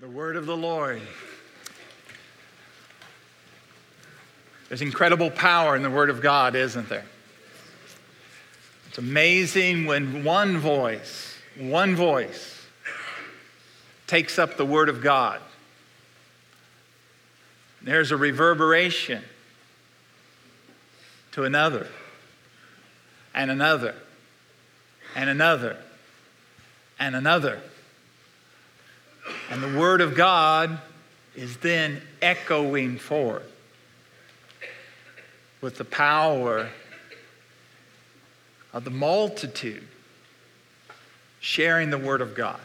The word of the Lord. There's incredible power in the word of God, isn't there? It's amazing when one voice, one voice, takes up the word of God. There's a reverberation to another, and another, and another, and another. And the Word of God is then echoing forth with the power of the multitude sharing the Word of God.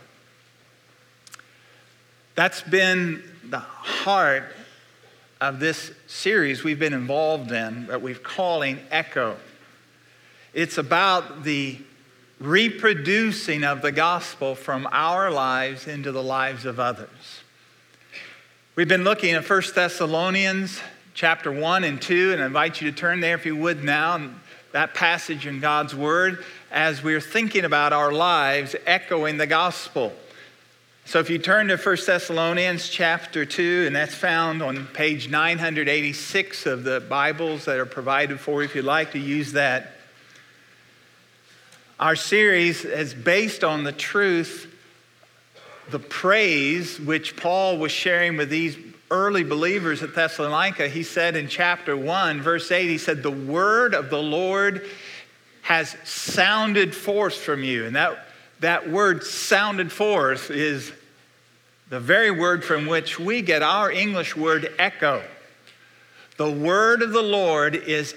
That's been the heart of this series we've been involved in that we're calling Echo. It's about the reproducing of the gospel from our lives into the lives of others. We've been looking at 1 Thessalonians chapter 1 and 2, and I invite you to turn there if you would now, that passage in God's Word, as we're thinking about our lives echoing the gospel. So if you turn to 1 Thessalonians chapter 2, and that's found on page 986 of the Bibles that are provided for you, if you'd like to use that. Our series is based on the truth, the praise which Paul was sharing with these early believers at Thessalonica. He said in chapter 1, verse 8, he said, The word of the Lord has sounded forth from you. And that, that word sounded forth is the very word from which we get our English word echo. The word of the Lord is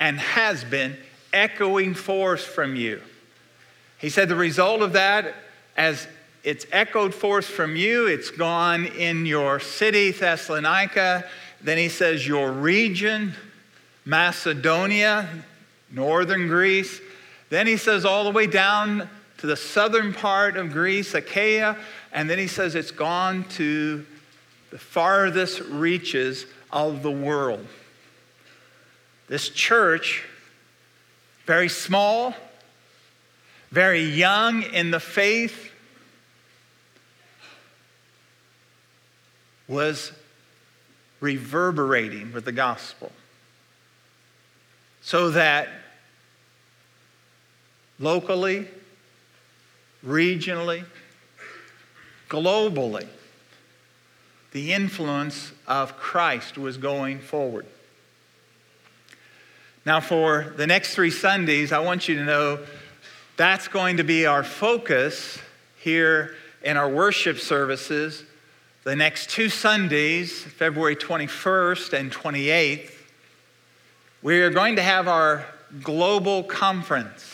and has been echoing forth from you. He said the result of that, as it's echoed forth from you, it's gone in your city, Thessalonica. Then he says, your region, Macedonia, northern Greece. Then he says, all the way down to the southern part of Greece, Achaia. And then he says, it's gone to the farthest reaches of the world. This church, very small, very young in the faith, was reverberating with the gospel. So that locally, regionally, globally, the influence of Christ was going forward. Now, for the next three Sundays, I want you to know that's going to be our focus here in our worship services. The next two Sundays, February 21st and 28th, we are going to have our global conference.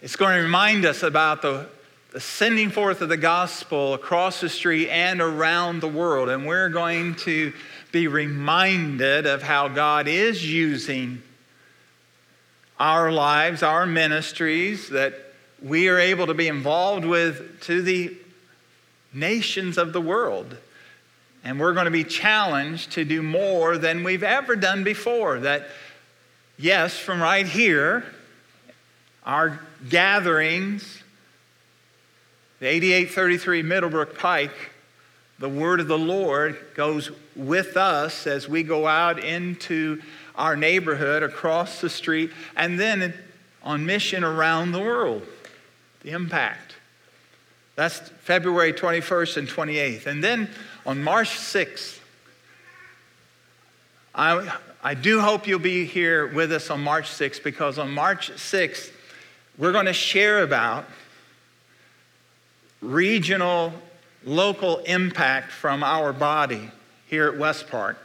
It's going to remind us about the, the sending forth of the gospel across the street and around the world. And we're going to be reminded of how God is using our lives, our ministries that we are able to be involved with to the nations of the world. And we're going to be challenged to do more than we've ever done before. That, yes, from right here, our gatherings, the 8833 Middlebrook Pike, the word of the Lord goes with us as we go out into our neighborhood, across the street, and then on mission around the world. The impact. That's February 21st and 28th. And then on March 6th, I, I do hope you'll be here with us on March 6th because on March 6th, we're going to share about regional, local impact from our body here at West Park.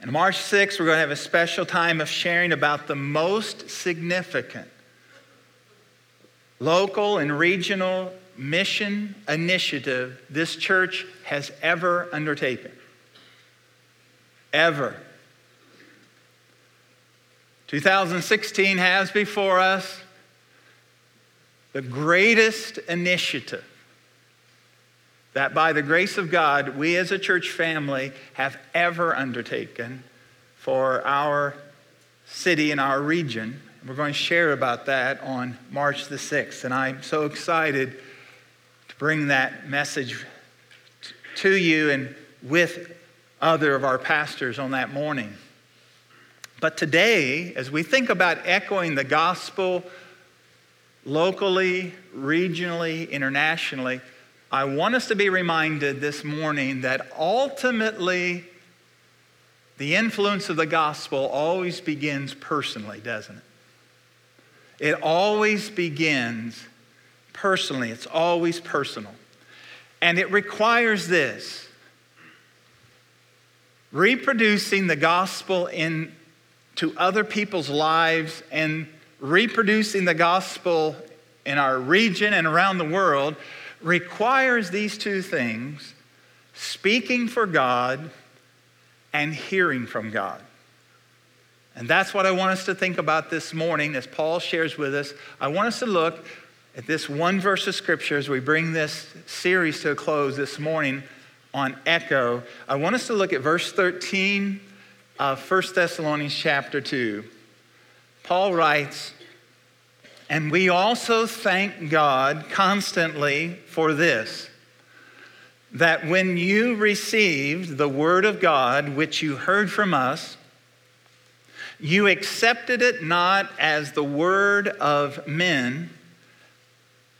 And March 6th, we're going to have a special time of sharing about the most significant local and regional mission initiative this church has ever undertaken. Ever. 2016 has before us the greatest initiative that by the grace of God, we as a church family have ever undertaken for our city and our region. We're going to share about that on March the 6th. And I'm so excited to bring that message to you and with other of our pastors on that morning. But today, as we think about echoing the gospel locally, regionally, internationally, I want us to be reminded this morning that ultimately the influence of the gospel always begins personally, doesn't it? It always begins personally, it's always personal. And it requires this reproducing the gospel into other people's lives and reproducing the gospel in our region and around the world requires these two things speaking for God and hearing from God. And that's what I want us to think about this morning as Paul shares with us. I want us to look at this one verse of scripture as we bring this series to a close this morning on echo. I want us to look at verse 13 of 1 Thessalonians chapter 2. Paul writes, and we also thank God constantly for this that when you received the word of God, which you heard from us, you accepted it not as the word of men,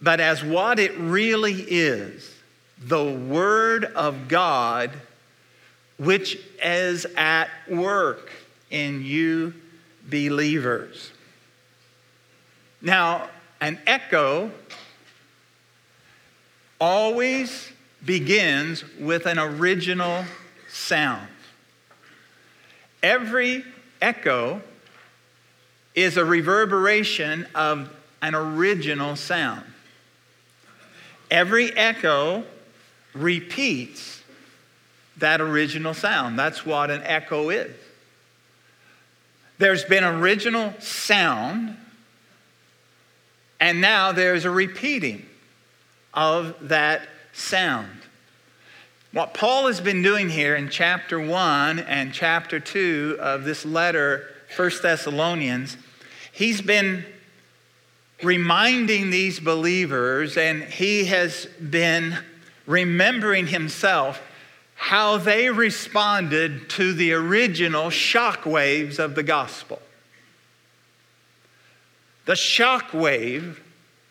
but as what it really is the word of God, which is at work in you believers. Now, an echo always begins with an original sound. Every echo is a reverberation of an original sound. Every echo repeats that original sound. That's what an echo is. There's been original sound and now there's a repeating of that sound. What Paul has been doing here in chapter 1 and chapter 2 of this letter, 1 Thessalonians, he's been reminding these believers and he has been remembering himself how they responded to the original shock waves of the gospel the shock wave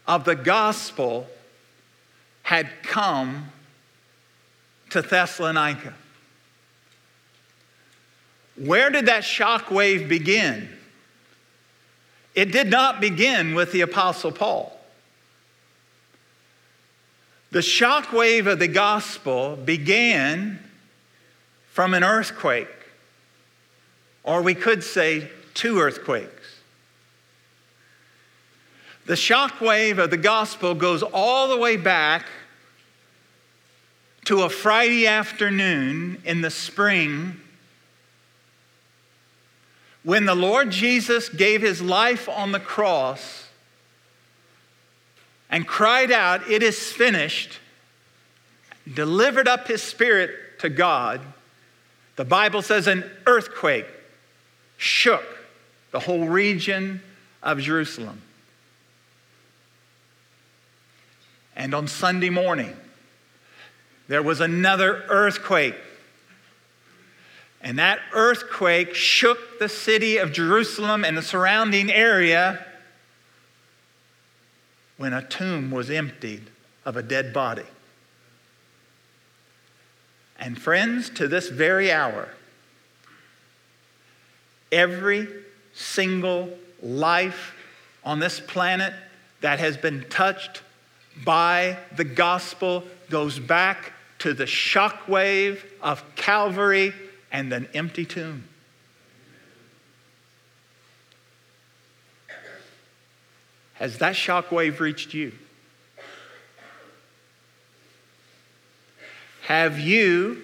of the gospel had come to Thessalonica. Where did that shock wave begin? It did not begin with the Apostle Paul. The shock wave of the gospel began from an earthquake, or we could say two earthquakes. The shockwave of the gospel goes all the way back to a Friday afternoon in the spring when the Lord Jesus gave his life on the cross and cried out, It is finished, delivered up his spirit to God. The Bible says an earthquake shook the whole region of Jerusalem. And on Sunday morning, there was another earthquake. And that earthquake shook the city of Jerusalem and the surrounding area when a tomb was emptied of a dead body. And friends, to this very hour, every single life on this planet that has been touched by the gospel goes back to the shockwave of Calvary and an empty tomb. Has that shockwave reached you? Have you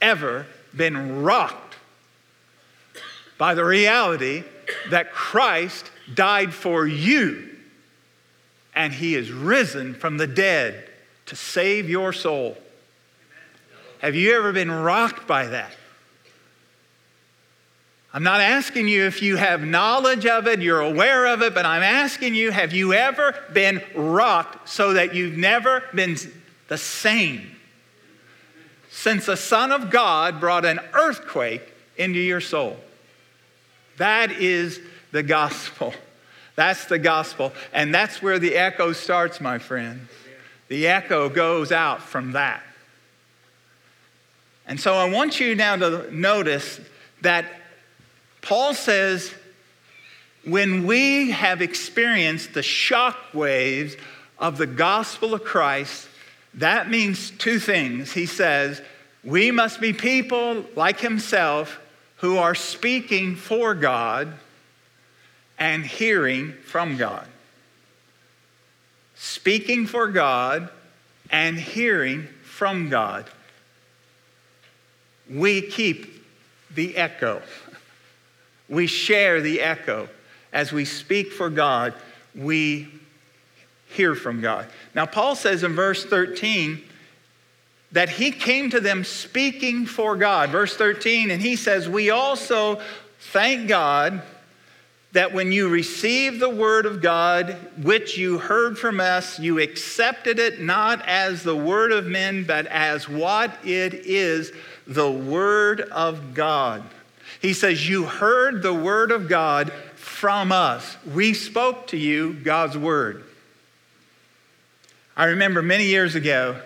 ever been rocked by the reality that Christ died for you and he is risen from the dead to save your soul. Have you ever been rocked by that? I'm not asking you if you have knowledge of it, you're aware of it, but I'm asking you have you ever been rocked so that you've never been the same since the Son of God brought an earthquake into your soul. That is the gospel. That's the gospel. And that's where the echo starts, my friend. The echo goes out from that. And so I want you now to notice that Paul says when we have experienced the shock waves of the gospel of Christ, that means two things. He says, we must be people like himself who are speaking for God and hearing from God. Speaking for God and hearing from God. We keep the echo. We share the echo. As we speak for God, we hear from God. Now, Paul says in verse 13 that he came to them speaking for God. Verse 13, and he says, We also thank God that when you received the word of God, which you heard from us, you accepted it not as the word of men, but as what it is the word of God. He says, You heard the word of God from us. We spoke to you God's word. I remember many years ago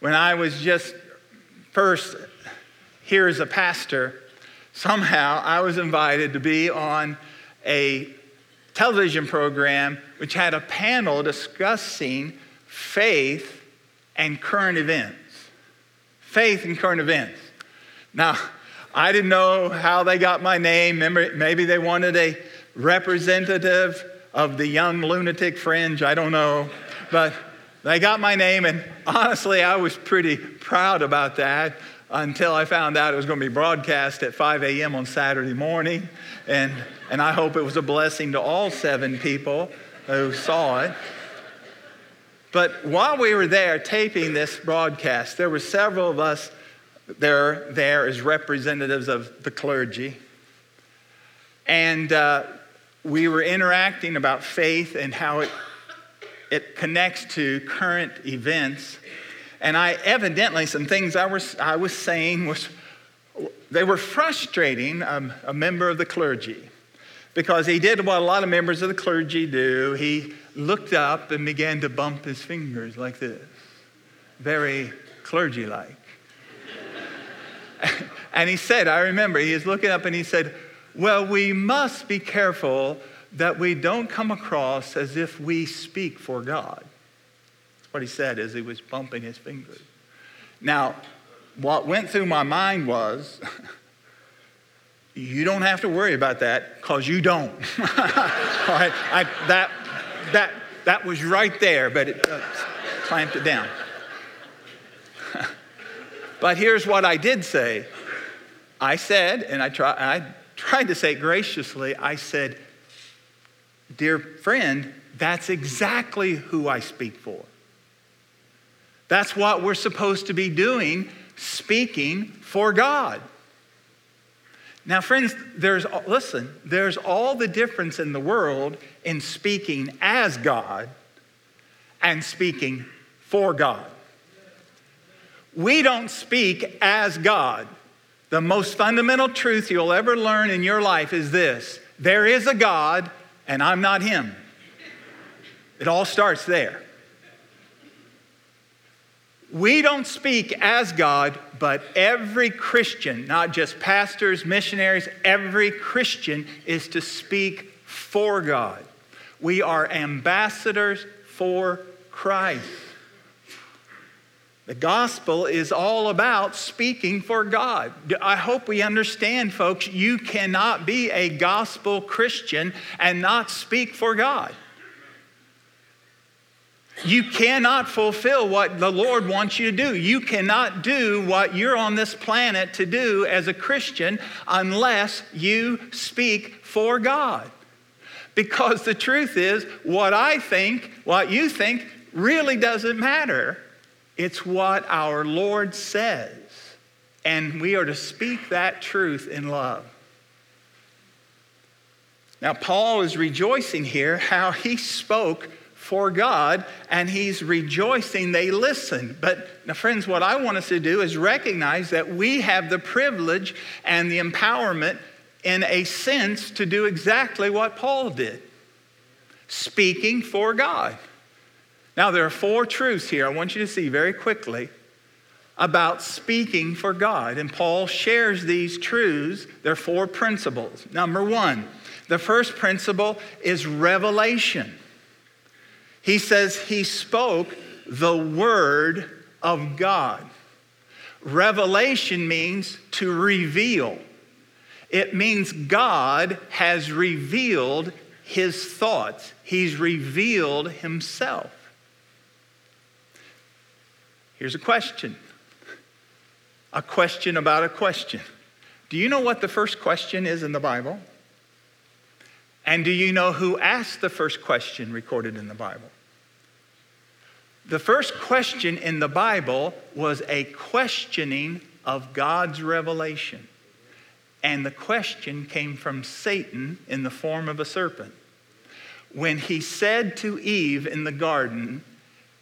when I was just first here as a pastor, somehow I was invited to be on a television program which had a panel discussing faith and current events. Faith and current events. Now, I didn't know how they got my name. Maybe they wanted a representative of the young lunatic fringe. I don't know. But they got my name, and honestly, I was pretty proud about that until I found out it was going to be broadcast at 5 a.m. on Saturday morning. And, and I hope it was a blessing to all seven people who saw it. But while we were there taping this broadcast, there were several of us there, there as representatives of the clergy. And uh, we were interacting about faith and how it, it connects to current events. And I evidently, some things I was, I was saying was, they were frustrating um, a member of the clergy because he did what a lot of members of the clergy do. He looked up and began to bump his fingers like this, very clergy like. and he said, I remember, he was looking up and he said, well, we must be careful that we don't come across as if we speak for God. What he said as he was bumping his fingers. Now, what went through my mind was, you don't have to worry about that because you don't. All right, I, that, that, that was right there, but it uh, clamped it down. but here's what I did say. I said, and I, try, I tried to say graciously, I said, Dear friend, that's exactly who I speak for. That's what we're supposed to be doing, speaking for God. Now, friends, there's, listen, there's all the difference in the world in speaking as God and speaking for God. We don't speak as God. The most fundamental truth you'll ever learn in your life is this there is a God, and I'm not Him. It all starts there. We don't speak as God, but every Christian, not just pastors, missionaries, every Christian is to speak for God. We are ambassadors for Christ. The gospel is all about speaking for God. I hope we understand, folks, you cannot be a gospel Christian and not speak for God. You cannot fulfill what the Lord wants you to do. You cannot do what you're on this planet to do as a Christian unless you speak for God. Because the truth is, what I think, what you think, really doesn't matter it's what our Lord says, and we are to speak that truth in love. Now, Paul is rejoicing here how he spoke for God and he's rejoicing they listen. But now, friends, what I want us to do is recognize that we have the privilege and the empowerment, in a sense, to do exactly what Paul did speaking for God. Now, there are four truths here I want you to see very quickly about speaking for God. And Paul shares these truths. There are four principles. Number one, the first principle is revelation. He says he spoke the word of God. Revelation means to reveal. It means God has revealed his thoughts. He's revealed himself. Here's a question a question about a question. Do you know what the first question is in the Bible? And do you know who asked the first question recorded in the Bible? The first question in the Bible was a questioning of God's revelation. And the question came from Satan in the form of a serpent. When he said to Eve in the garden,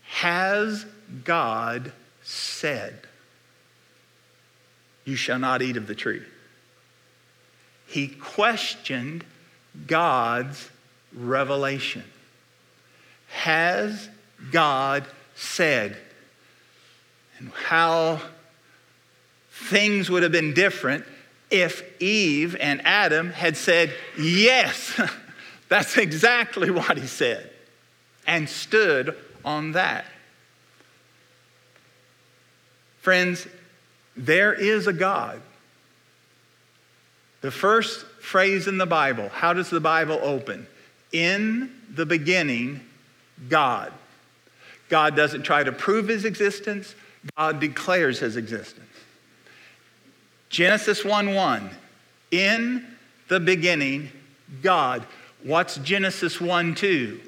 Has God said, You shall not eat of the tree? He questioned God's revelation. Has God said? And how things would have been different if Eve and Adam had said, Yes, that's exactly what he said, and stood on that. Friends, there is a God. The first phrase in the Bible, how does the Bible open? In the beginning, God. God doesn't try to prove his existence, God declares his existence. Genesis 1 1. In the beginning, God. What's Genesis 1 2?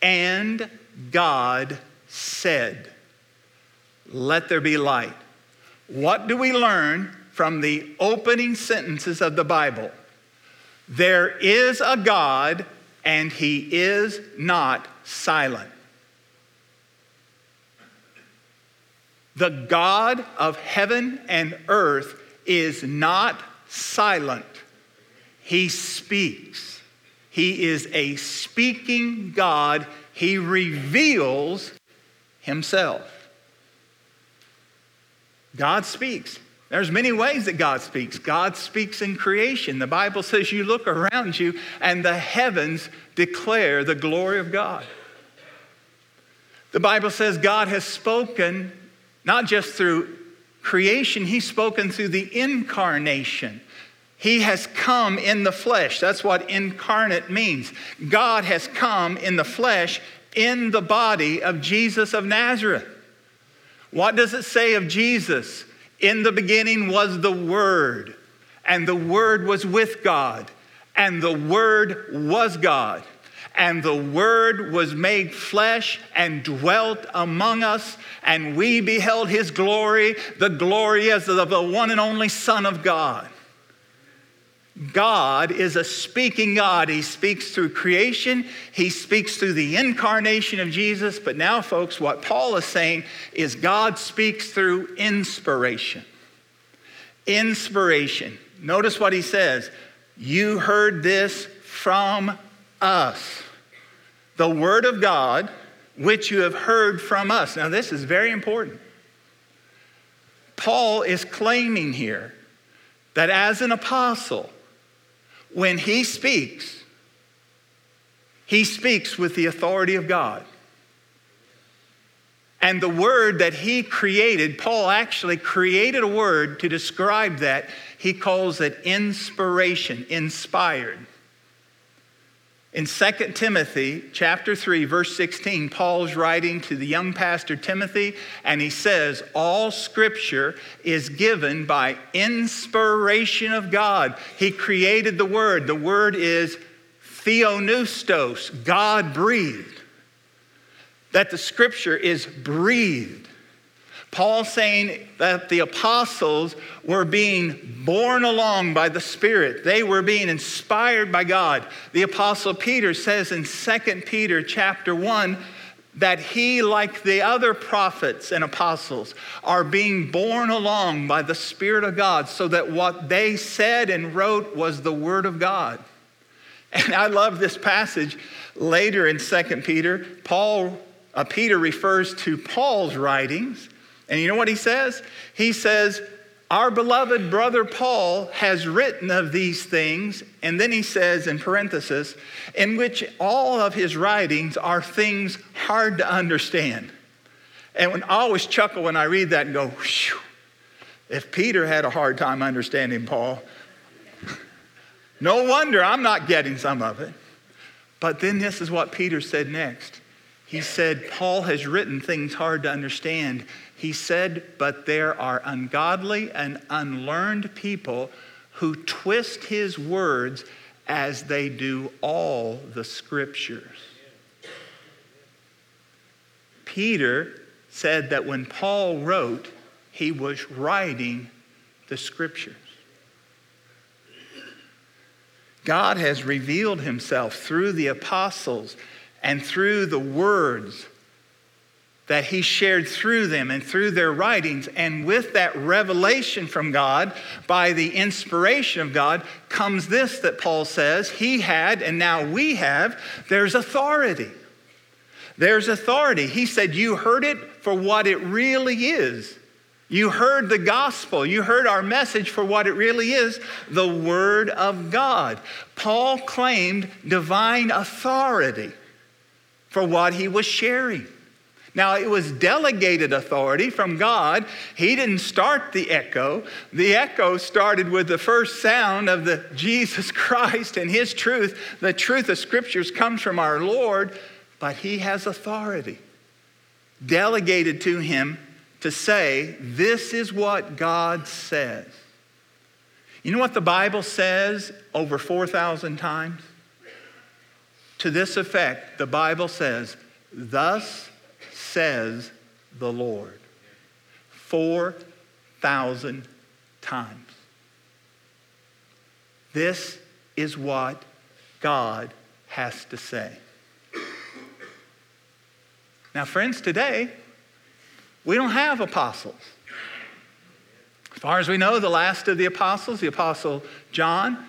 And God said, Let there be light. What do we learn from the opening sentences of the Bible? There is a God, and he is not silent. The God of heaven and earth is not silent, he speaks. He is a speaking God. He reveals himself. God speaks. There's many ways that God speaks. God speaks in creation. The Bible says you look around you and the heavens declare the glory of God. The Bible says God has spoken not just through creation, He's spoken through the incarnation. He has come in the flesh. That's what incarnate means. God has come in the flesh in the body of Jesus of Nazareth. What does it say of Jesus? In the beginning was the Word, and the Word was with God, and the Word was God. And the Word was made flesh and dwelt among us, and we beheld His glory, the glory as of the one and only Son of God. God is a speaking God. He speaks through creation, He speaks through the incarnation of Jesus. But now, folks, what Paul is saying is God speaks through inspiration. Inspiration. Notice what he says You heard this from us. The word of God, which you have heard from us. Now, this is very important. Paul is claiming here that as an apostle, when he speaks, he speaks with the authority of God. And the word that he created, Paul actually created a word to describe that. He calls it inspiration, inspired. In 2 Timothy chapter 3 verse 16, Paul's writing to the young pastor Timothy and he says, "All scripture is given by inspiration of God." He created the word. The word is theopneustos, God breathed. That the scripture is breathed. Paul saying that the apostles were being borne along by the Spirit. They were being inspired by God. The apostle Peter says in 2 Peter chapter 1 that he, like the other prophets and apostles, are being borne along by the Spirit of God so that what they said and wrote was the Word of God. And I love this passage later in 2 Peter. Paul, uh, Peter refers to Paul's writings, and you know what he says? He says, our beloved brother Paul has written of these things, and then he says in parenthesis, in which all of his writings are things hard to understand. And when, I always chuckle when I read that and go, if Peter had a hard time understanding Paul, no wonder I'm not getting some of it. But then this is what Peter said next. He said, Paul has written things hard to understand he said, But there are ungodly and unlearned people who twist his words as they do all the scriptures. Peter said that when Paul wrote, he was writing the scriptures. God has revealed himself through the apostles and through the words that he shared through them and through their writings. And with that revelation from God, by the inspiration of God, comes this that Paul says he had, and now we have there's authority. There's authority. He said, You heard it for what it really is. You heard the gospel. You heard our message for what it really is the Word of God. Paul claimed divine authority for what he was sharing. Now, it was delegated authority from God. He didn't start the echo. The echo started with the first sound of the Jesus Christ and his truth. The truth of scriptures comes from our Lord, but he has authority delegated to him to say, This is what God says. You know what the Bible says over 4,000 times? To this effect, the Bible says, Thus says the Lord. 4,000 times. This is what God has to say. Now, friends, today, we don't have apostles. As far as we know, the last of the apostles, the apostle John,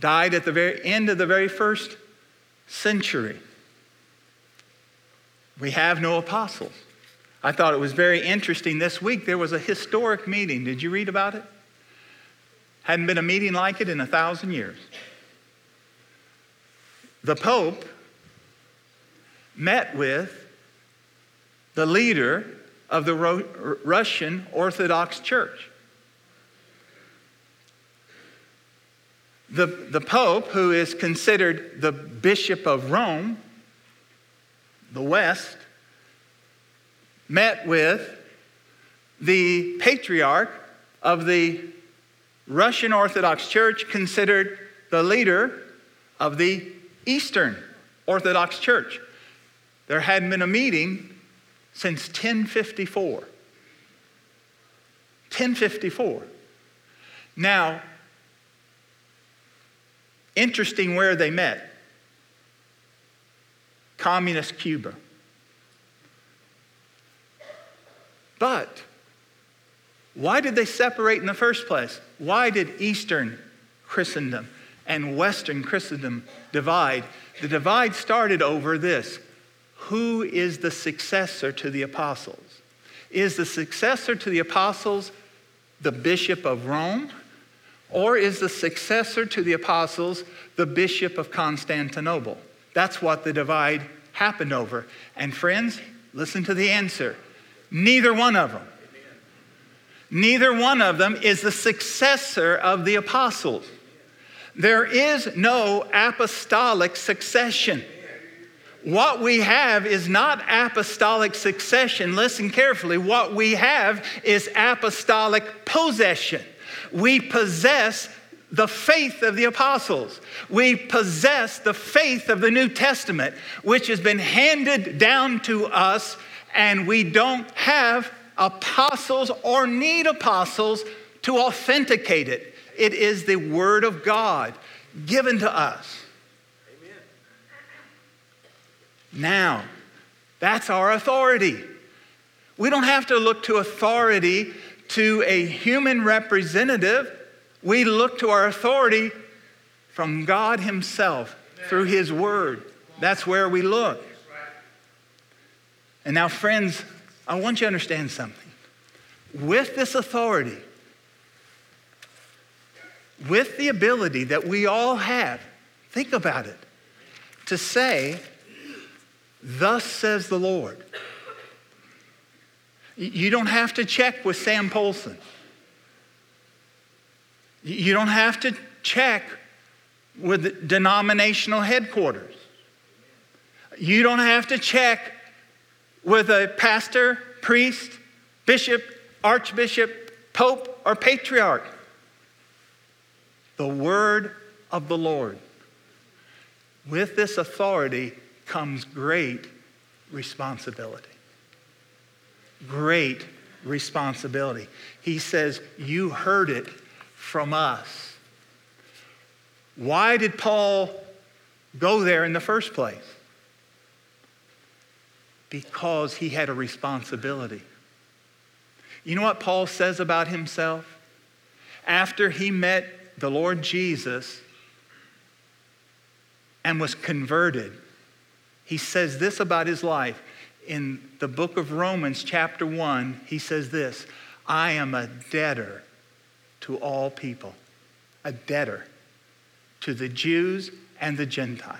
died at the very end of the very first century. We have no apostles. I thought it was very interesting. This week there was a historic meeting. Did you read about it? Hadn't been a meeting like it in a thousand years. The Pope met with the leader of the Ro- Russian Orthodox Church. The, the Pope, who is considered the Bishop of Rome, the West, met with the patriarch of the Russian Orthodox Church, considered the leader of the Eastern Orthodox Church. There hadn't been a meeting since 1054. 1054. Now, interesting where they met communist Cuba. But why did they separate in the first place? Why did Eastern Christendom and Western Christendom divide? The divide started over this who is the successor to the apostles? Is the successor to the apostles the Bishop of Rome? Or is the successor to the apostles the Bishop of Constantinople? That's what the divide happened over. And friends, listen to the answer neither one of them. Neither one of them is the successor of the apostles. There is no apostolic succession. What we have is not apostolic succession. Listen carefully. What we have is apostolic possession. We possess the faith of the apostles. We possess the faith of the New Testament, which has been handed down to us And we don't have apostles or need apostles to authenticate it. It is the Word of God given to us. Amen. Now, that's our authority. We don't have to look to authority to a human representative. We look to our authority from God Himself through His Word. That's where we look. And now, friends, I want you to understand something. With this authority, with the ability that we all have, think about it, to say, Thus says the Lord. You don't have to check with Sam Polson. You don't have to check with denominational headquarters. You don't have to check with a pastor, priest, bishop, archbishop, pope, or patriarch. The word of the Lord. With this authority comes great responsibility. Great responsibility. He says, You heard it from us. Why did Paul go there in the first place? Because he had a responsibility. You know what Paul says about himself? After he met the Lord Jesus and was converted, he says this about his life. In the book of Romans, chapter 1, he says this I am a debtor to all people, a debtor to the Jews and the Gentiles.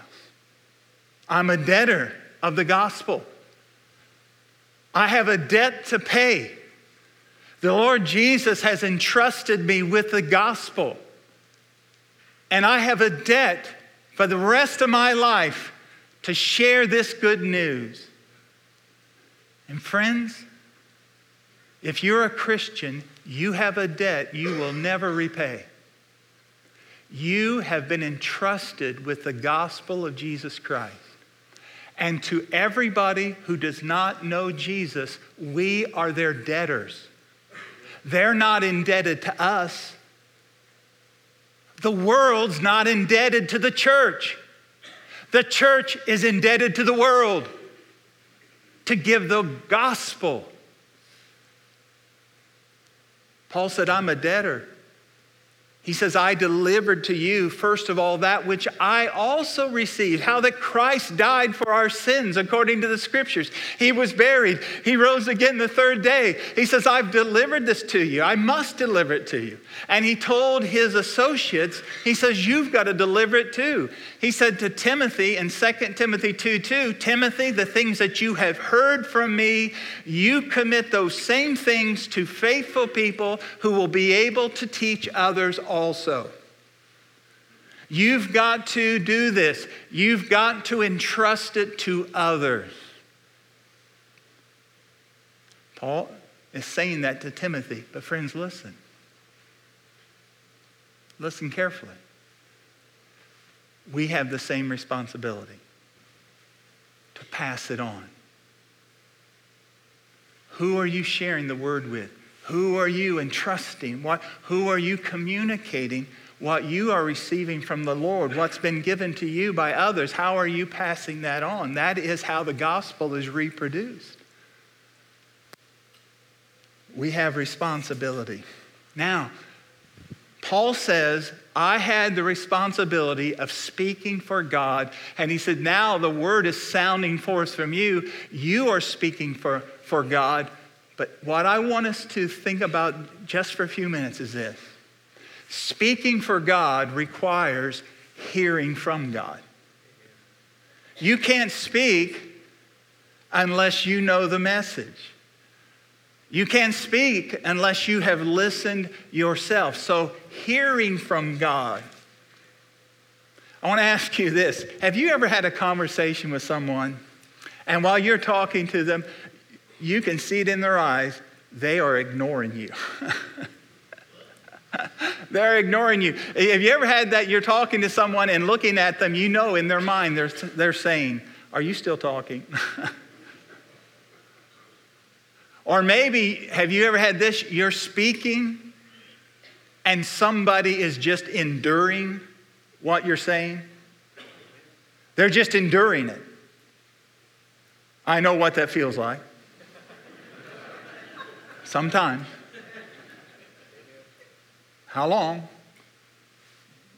I'm a debtor of the gospel. I have a debt to pay. The Lord Jesus has entrusted me with the gospel. And I have a debt for the rest of my life to share this good news. And friends, if you're a Christian, you have a debt you will never repay. You have been entrusted with the gospel of Jesus Christ. And to everybody who does not know Jesus, we are their debtors. They're not indebted to us. The world's not indebted to the church. The church is indebted to the world to give the gospel. Paul said, I'm a debtor. He says, I delivered to you, first of all, that which I also received, how that Christ died for our sins according to the scriptures. He was buried. He rose again the third day. He says, I've delivered this to you. I must deliver it to you. And he told his associates, he says, You've got to deliver it too. He said to Timothy in 2 Timothy 2 2, Timothy, the things that you have heard from me, you commit those same things to faithful people who will be able to teach others also. You've got to do this. You've got to entrust it to others. Paul is saying that to Timothy. But, friends, listen. Listen carefully. We have the same responsibility to pass it on. Who are you sharing the word with? Who are you entrusting? What, who are you communicating what you are receiving from the Lord? What's been given to you by others? How are you passing that on? That is how the gospel is reproduced. We have responsibility. Now, Paul says, I had the responsibility of speaking for God. And he said, Now the word is sounding forth from you. You are speaking for, for God. But what I want us to think about just for a few minutes is this speaking for God requires hearing from God. You can't speak unless you know the message. You can't speak unless you have listened yourself. So, hearing from God. I want to ask you this Have you ever had a conversation with someone, and while you're talking to them, you can see it in their eyes, they are ignoring you. they're ignoring you. Have you ever had that you're talking to someone and looking at them, you know in their mind they're, they're saying, Are you still talking? Or maybe, have you ever had this? You're speaking and somebody is just enduring what you're saying. They're just enduring it. I know what that feels like. Sometimes. How long?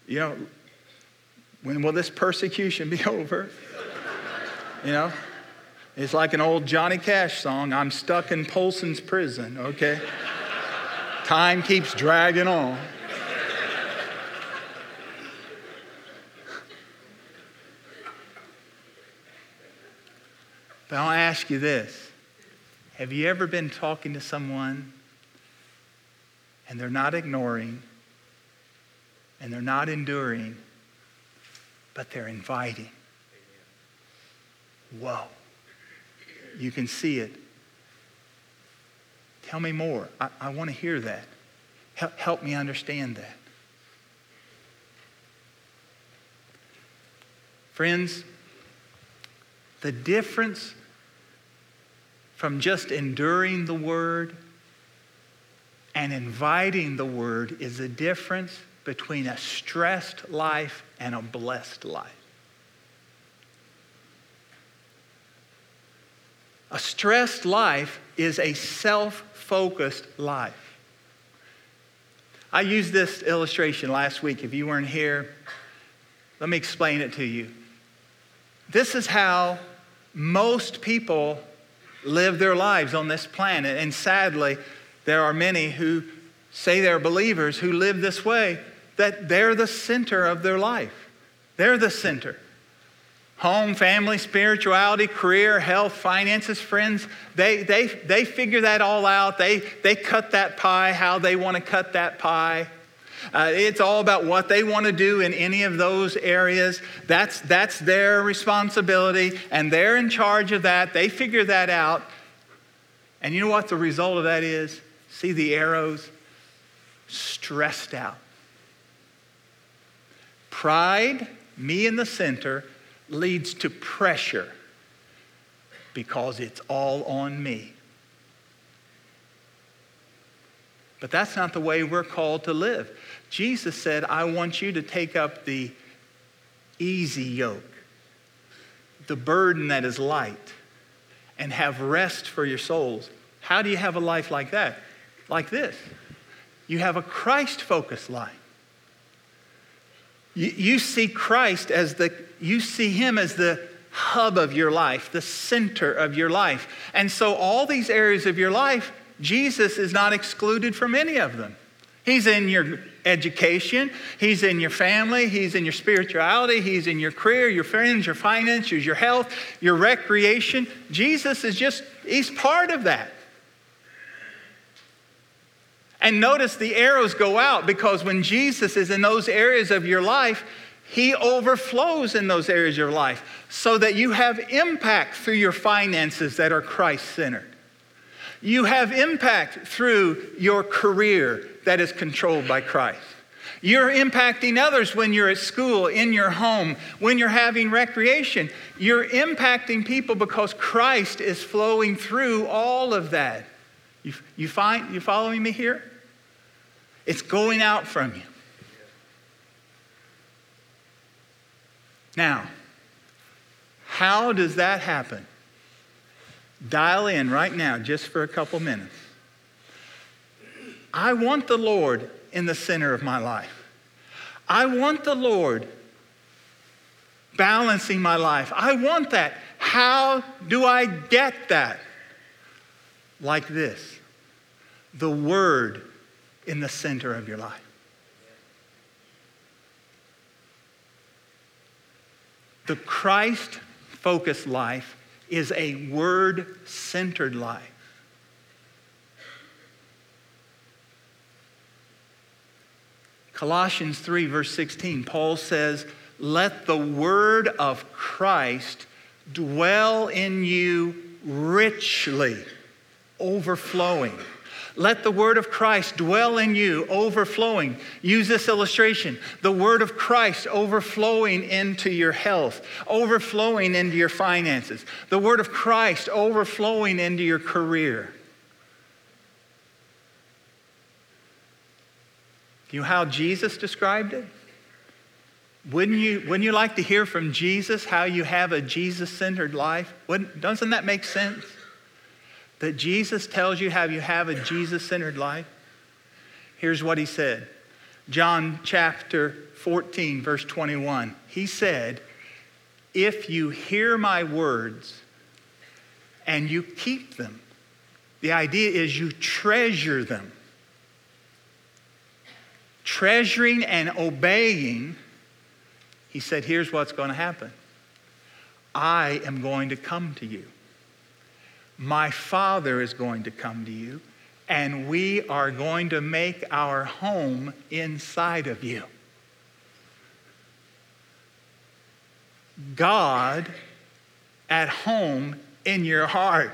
You know, when will this persecution be over? You know, it's like an old Johnny Cash song I'm stuck in Polson's prison, okay? Time keeps dragging on. But I'll ask you this Have you ever been talking to someone and they're not ignoring and they're not enduring, but they're inviting? Whoa. You can see it. Tell me more. I, I want to hear that. Help, help me understand that. Friends, the difference from just enduring the word and inviting the word is the difference between a stressed life and a blessed life. A stressed life is a self focused life. I used this illustration last week. If you weren't here, let me explain it to you. This is how most people live their lives on this planet. And sadly, there are many who say they're believers who live this way, that they're the center of their life. They're the center home, family, spirituality, career, health, finances, friends, they, they, they figure that all out. They, they cut that pie how they want to cut that pie. Uh, it's all about what they want to do in any of those areas. That's, that's their responsibility, and they're in charge of that. They figure that out. And you know what the result of that is? See the arrows? Stressed out. Pride, me in the center, leads to pressure because it's all on me. But that's not the way we're called to live. Jesus said, I want you to take up the easy yoke, the burden that is light, and have rest for your souls. How do you have a life like that? Like this. You have a Christ focused life. You, you see Christ as the, you see him as the hub of your life, the center of your life. And so, all these areas of your life, Jesus is not excluded from any of them. He's in your education, He's in your family, He's in your spirituality, He's in your career, your friends, your finances, your health, your recreation. Jesus is just, He's part of that. And notice the arrows go out because when Jesus is in those areas of your life, he overflows in those areas of your life so that you have impact through your finances that are Christ centered. You have impact through your career that is controlled by Christ. You're impacting others when you're at school, in your home, when you're having recreation. You're impacting people because Christ is flowing through all of that. You, you, find, you following me here? It's going out from you. Now, how does that happen? Dial in right now, just for a couple minutes. I want the Lord in the center of my life. I want the Lord balancing my life. I want that. How do I get that? Like this the Word in the center of your life. The Christ focused life is a word centered life. Colossians 3, verse 16, Paul says, Let the word of Christ dwell in you richly, overflowing. Let the word of Christ dwell in you, overflowing. Use this illustration the word of Christ overflowing into your health, overflowing into your finances, the word of Christ overflowing into your career. You know how Jesus described it? Wouldn't you, wouldn't you like to hear from Jesus how you have a Jesus centered life? Wouldn't, doesn't that make sense? That Jesus tells you how you have a Jesus centered life? Here's what he said John chapter 14, verse 21. He said, If you hear my words and you keep them, the idea is you treasure them. Treasuring and obeying, he said, Here's what's going to happen I am going to come to you. My Father is going to come to you, and we are going to make our home inside of you. God at home in your heart.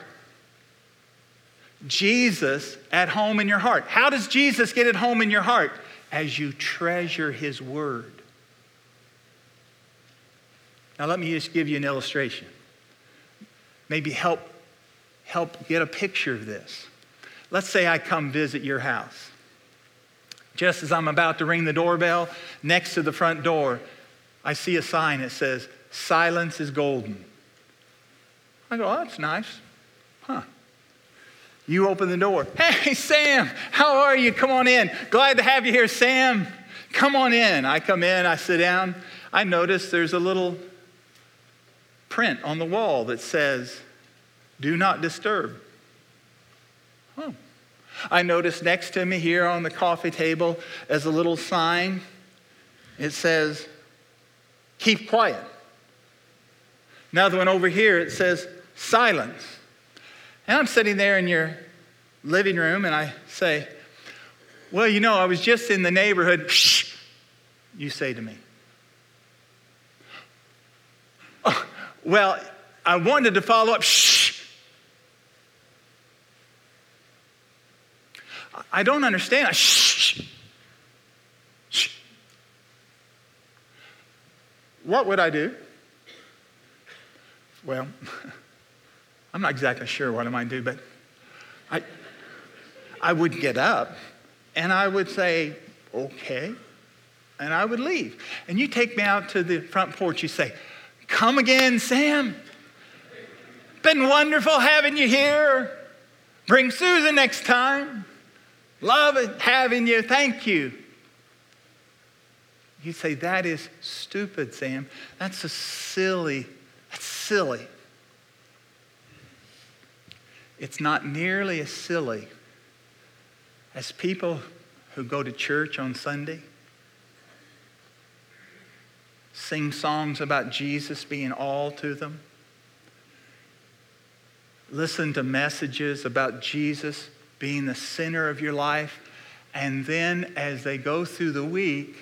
Jesus at home in your heart. How does Jesus get at home in your heart? As you treasure his word. Now, let me just give you an illustration. Maybe help, help get a picture of this. Let's say I come visit your house. Just as I'm about to ring the doorbell, next to the front door, I see a sign that says, Silence is golden. I go, oh, that's nice. Huh. You open the door. Hey, Sam, how are you? Come on in. Glad to have you here, Sam. Come on in. I come in, I sit down. I notice there's a little print on the wall that says, Do not disturb. Oh. I notice next to me here on the coffee table as a little sign. It says, Keep quiet. Another one over here, it says, silence. And I'm sitting there in your living room and I say, Well, you know, I was just in the neighborhood. Shh, you say to me. Oh, well, I wanted to follow up. Shh. I don't understand. Shh. Shh. What would I do? Well, I'm not exactly sure what I might do, but I, I would get up and I would say, okay, and I would leave. And you take me out to the front porch, you say, come again, Sam. Been wonderful having you here. Bring Susan next time. Love having you. Thank you. You say, that is stupid, Sam. That's a silly that's silly. It's not nearly as silly as people who go to church on Sunday, sing songs about Jesus being all to them, listen to messages about Jesus being the center of your life, and then as they go through the week,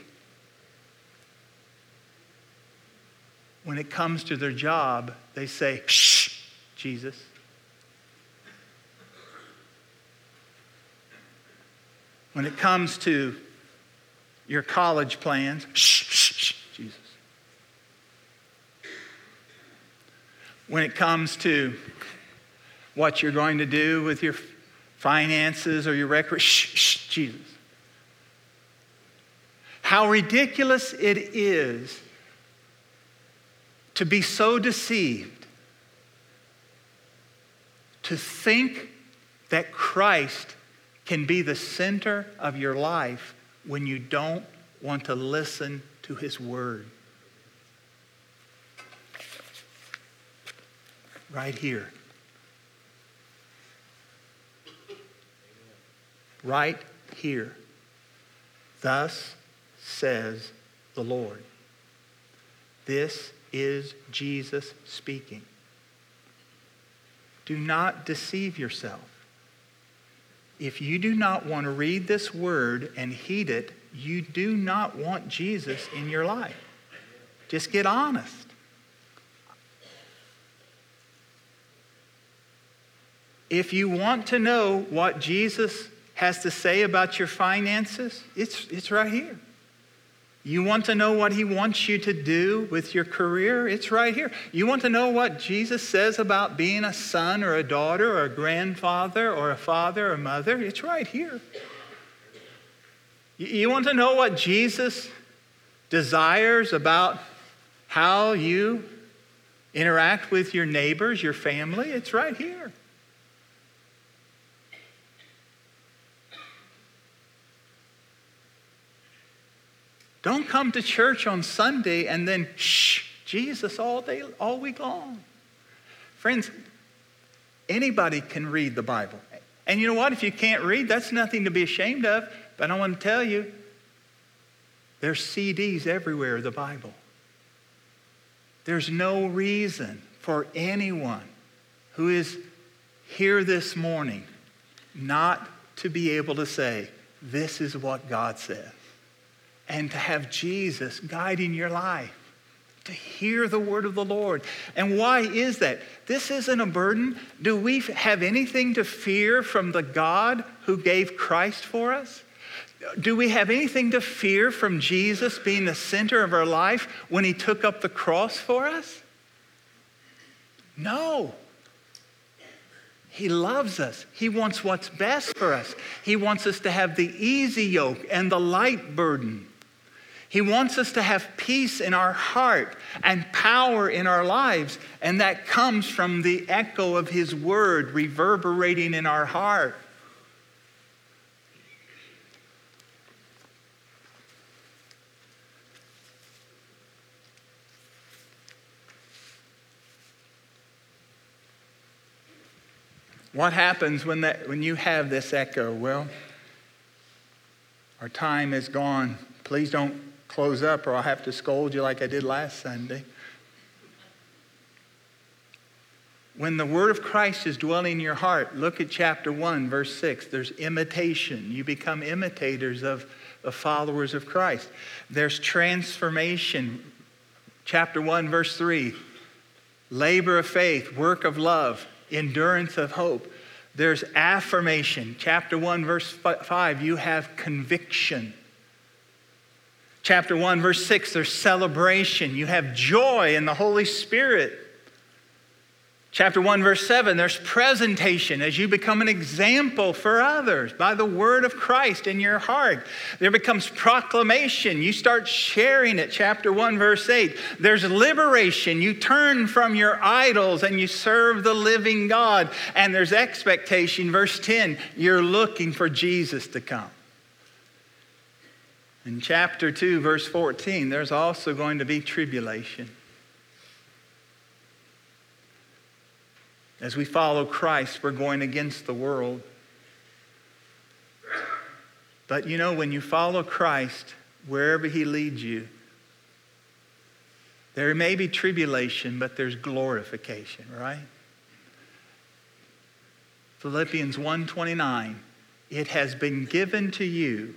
when it comes to their job, they say, Shh, Jesus. When it comes to your college plans, shh, shh, shh, Jesus. When it comes to what you're going to do with your finances or your record, shh, shh, Jesus. How ridiculous it is to be so deceived, to think that Christ can be the center of your life when you don't want to listen to his word. Right here. Right here. Thus says the Lord. This is Jesus speaking. Do not deceive yourself. If you do not want to read this word and heed it, you do not want Jesus in your life. Just get honest. If you want to know what Jesus has to say about your finances, it's, it's right here. You want to know what he wants you to do with your career? It's right here. You want to know what Jesus says about being a son or a daughter or a grandfather or a father or mother? It's right here. You want to know what Jesus desires about how you interact with your neighbors, your family? It's right here. Don't come to church on Sunday and then shh Jesus all day, all week long. Friends, anybody can read the Bible. And you know what? If you can't read, that's nothing to be ashamed of. But I want to tell you, there's CDs everywhere of the Bible. There's no reason for anyone who is here this morning not to be able to say, This is what God says and to have Jesus guiding your life, to hear the word of the Lord. And why is that? This isn't a burden. Do we have anything to fear from the God who gave Christ for us? Do we have anything to fear from Jesus being the center of our life when he took up the cross for us? No. He loves us. He wants what's best for us. He wants us to have the easy yoke and the light burden. He wants us to have peace in our heart and power in our lives, and that comes from the echo of His word reverberating in our heart. What happens when, that, when you have this echo? Well, our time is gone. Please don't close up or I'll have to scold you like I did last Sunday. When the word of Christ is dwelling in your heart, look at chapter 1, verse 6. There's imitation. You become imitators of the followers of Christ. There's transformation. Chapter 1, verse 3. Labor of faith, work of love, endurance of hope. There's affirmation. Chapter 1, verse 5. You have conviction. Chapter 1, verse 6, there's celebration. You have joy in the Holy Spirit. Chapter 1, verse 7, there's presentation as you become an example for others by the word of Christ in your heart. There becomes proclamation. You start sharing it. Chapter 1, verse 8, there's liberation. You turn from your idols and you serve the living God. And there's expectation. Verse 10, you're looking for Jesus to come. In chapter 2, verse 14, there's also going to be tribulation. As we follow Christ, we're going against the world. But you know, when you follow Christ, wherever he leads you, there may be tribulation, but there's glorification, right? Philippians 1:29 It has been given to you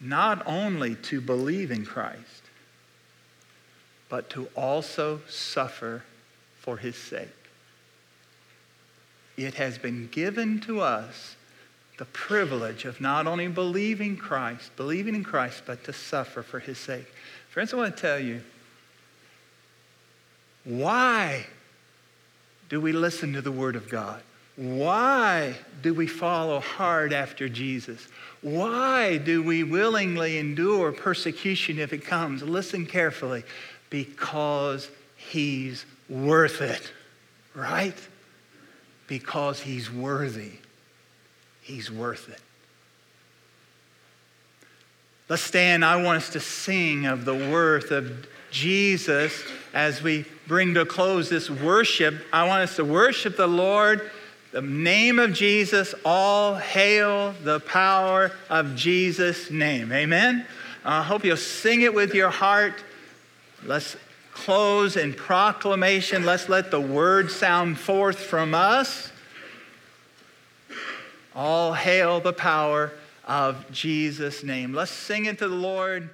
not only to believe in Christ, but to also suffer for his sake. It has been given to us the privilege of not only believing Christ, believing in Christ, but to suffer for his sake. Friends, I want to tell you why do we listen to the Word of God? Why do we follow hard after Jesus? Why do we willingly endure persecution if it comes? Listen carefully. Because he's worth it, right? Because he's worthy. He's worth it. Let's stand. I want us to sing of the worth of Jesus as we bring to a close this worship. I want us to worship the Lord the name of Jesus, all hail the power of Jesus' name. Amen. I hope you'll sing it with your heart. Let's close in proclamation. Let's let the word sound forth from us. All hail the power of Jesus' name. Let's sing it to the Lord.